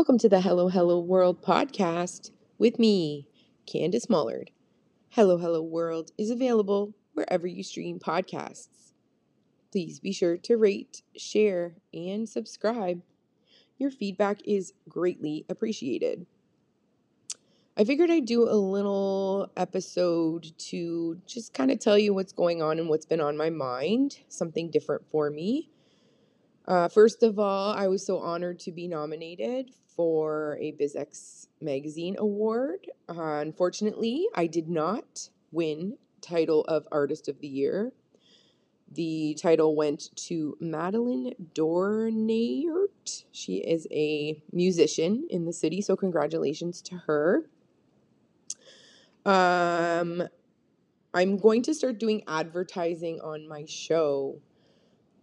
Welcome to the Hello Hello World podcast with me, Candace Mullard. Hello Hello World is available wherever you stream podcasts. Please be sure to rate, share, and subscribe. Your feedback is greatly appreciated. I figured I'd do a little episode to just kind of tell you what's going on and what's been on my mind, something different for me. Uh, first of all, I was so honored to be nominated for a BizX Magazine award. Uh, unfortunately, I did not win title of Artist of the Year. The title went to Madeline Dornayert. She is a musician in the city, so congratulations to her. Um, I'm going to start doing advertising on my show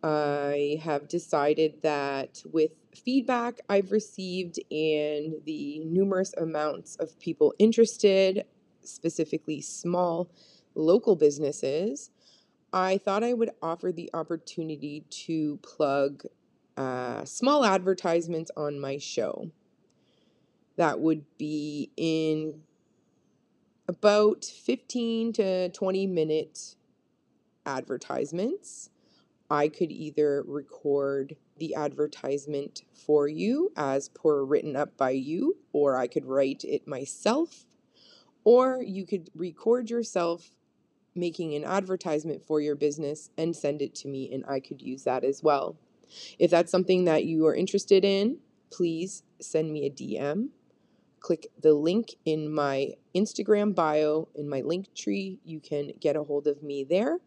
I have decided that with feedback I've received and the numerous amounts of people interested, specifically small local businesses, I thought I would offer the opportunity to plug uh, small advertisements on my show. That would be in about 15 to 20 minute advertisements. I could either record the advertisement for you as per written up by you, or I could write it myself, or you could record yourself making an advertisement for your business and send it to me, and I could use that as well. If that's something that you are interested in, please send me a DM. Click the link in my Instagram bio in my link tree. You can get a hold of me there.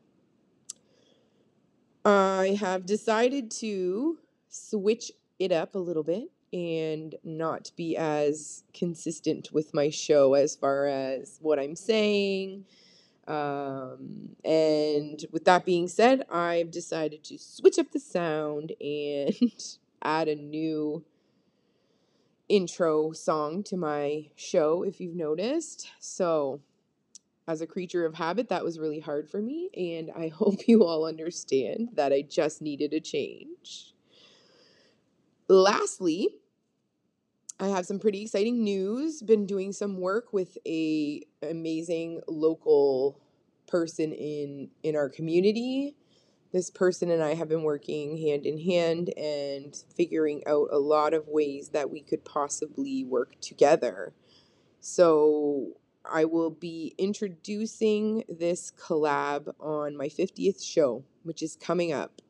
I have decided to switch it up a little bit and not be as consistent with my show as far as what I'm saying. Um, and with that being said, I've decided to switch up the sound and add a new intro song to my show, if you've noticed. So as a creature of habit, that was really hard for me. And I hope you all understand that I just needed a change. Lastly, I have some pretty exciting news. Been doing some work with a amazing local person in in our community. This person and I have been working hand in hand and figuring out a lot of ways that we could possibly work together. So I will be introducing this collab on my 50th show, which is coming up.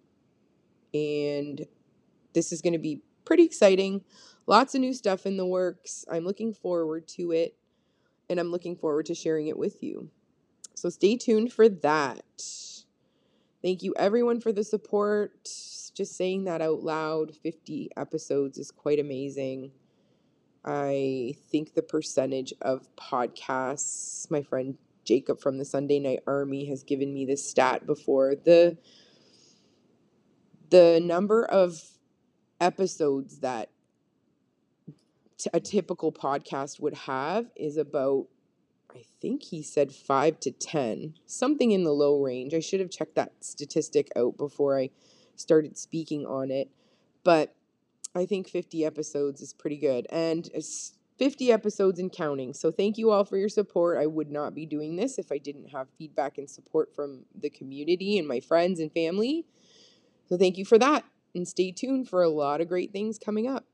And this is going to be pretty exciting. Lots of new stuff in the works. I'm looking forward to it. And I'm looking forward to sharing it with you. So stay tuned for that. Thank you, everyone, for the support. Just saying that out loud 50 episodes is quite amazing. I think the percentage of podcasts, my friend Jacob from the Sunday Night Army has given me this stat before. The the number of episodes that t- a typical podcast would have is about I think he said 5 to 10, something in the low range. I should have checked that statistic out before I started speaking on it. But I think 50 episodes is pretty good. And it's 50 episodes and counting. So thank you all for your support. I would not be doing this if I didn't have feedback and support from the community and my friends and family. So thank you for that. And stay tuned for a lot of great things coming up.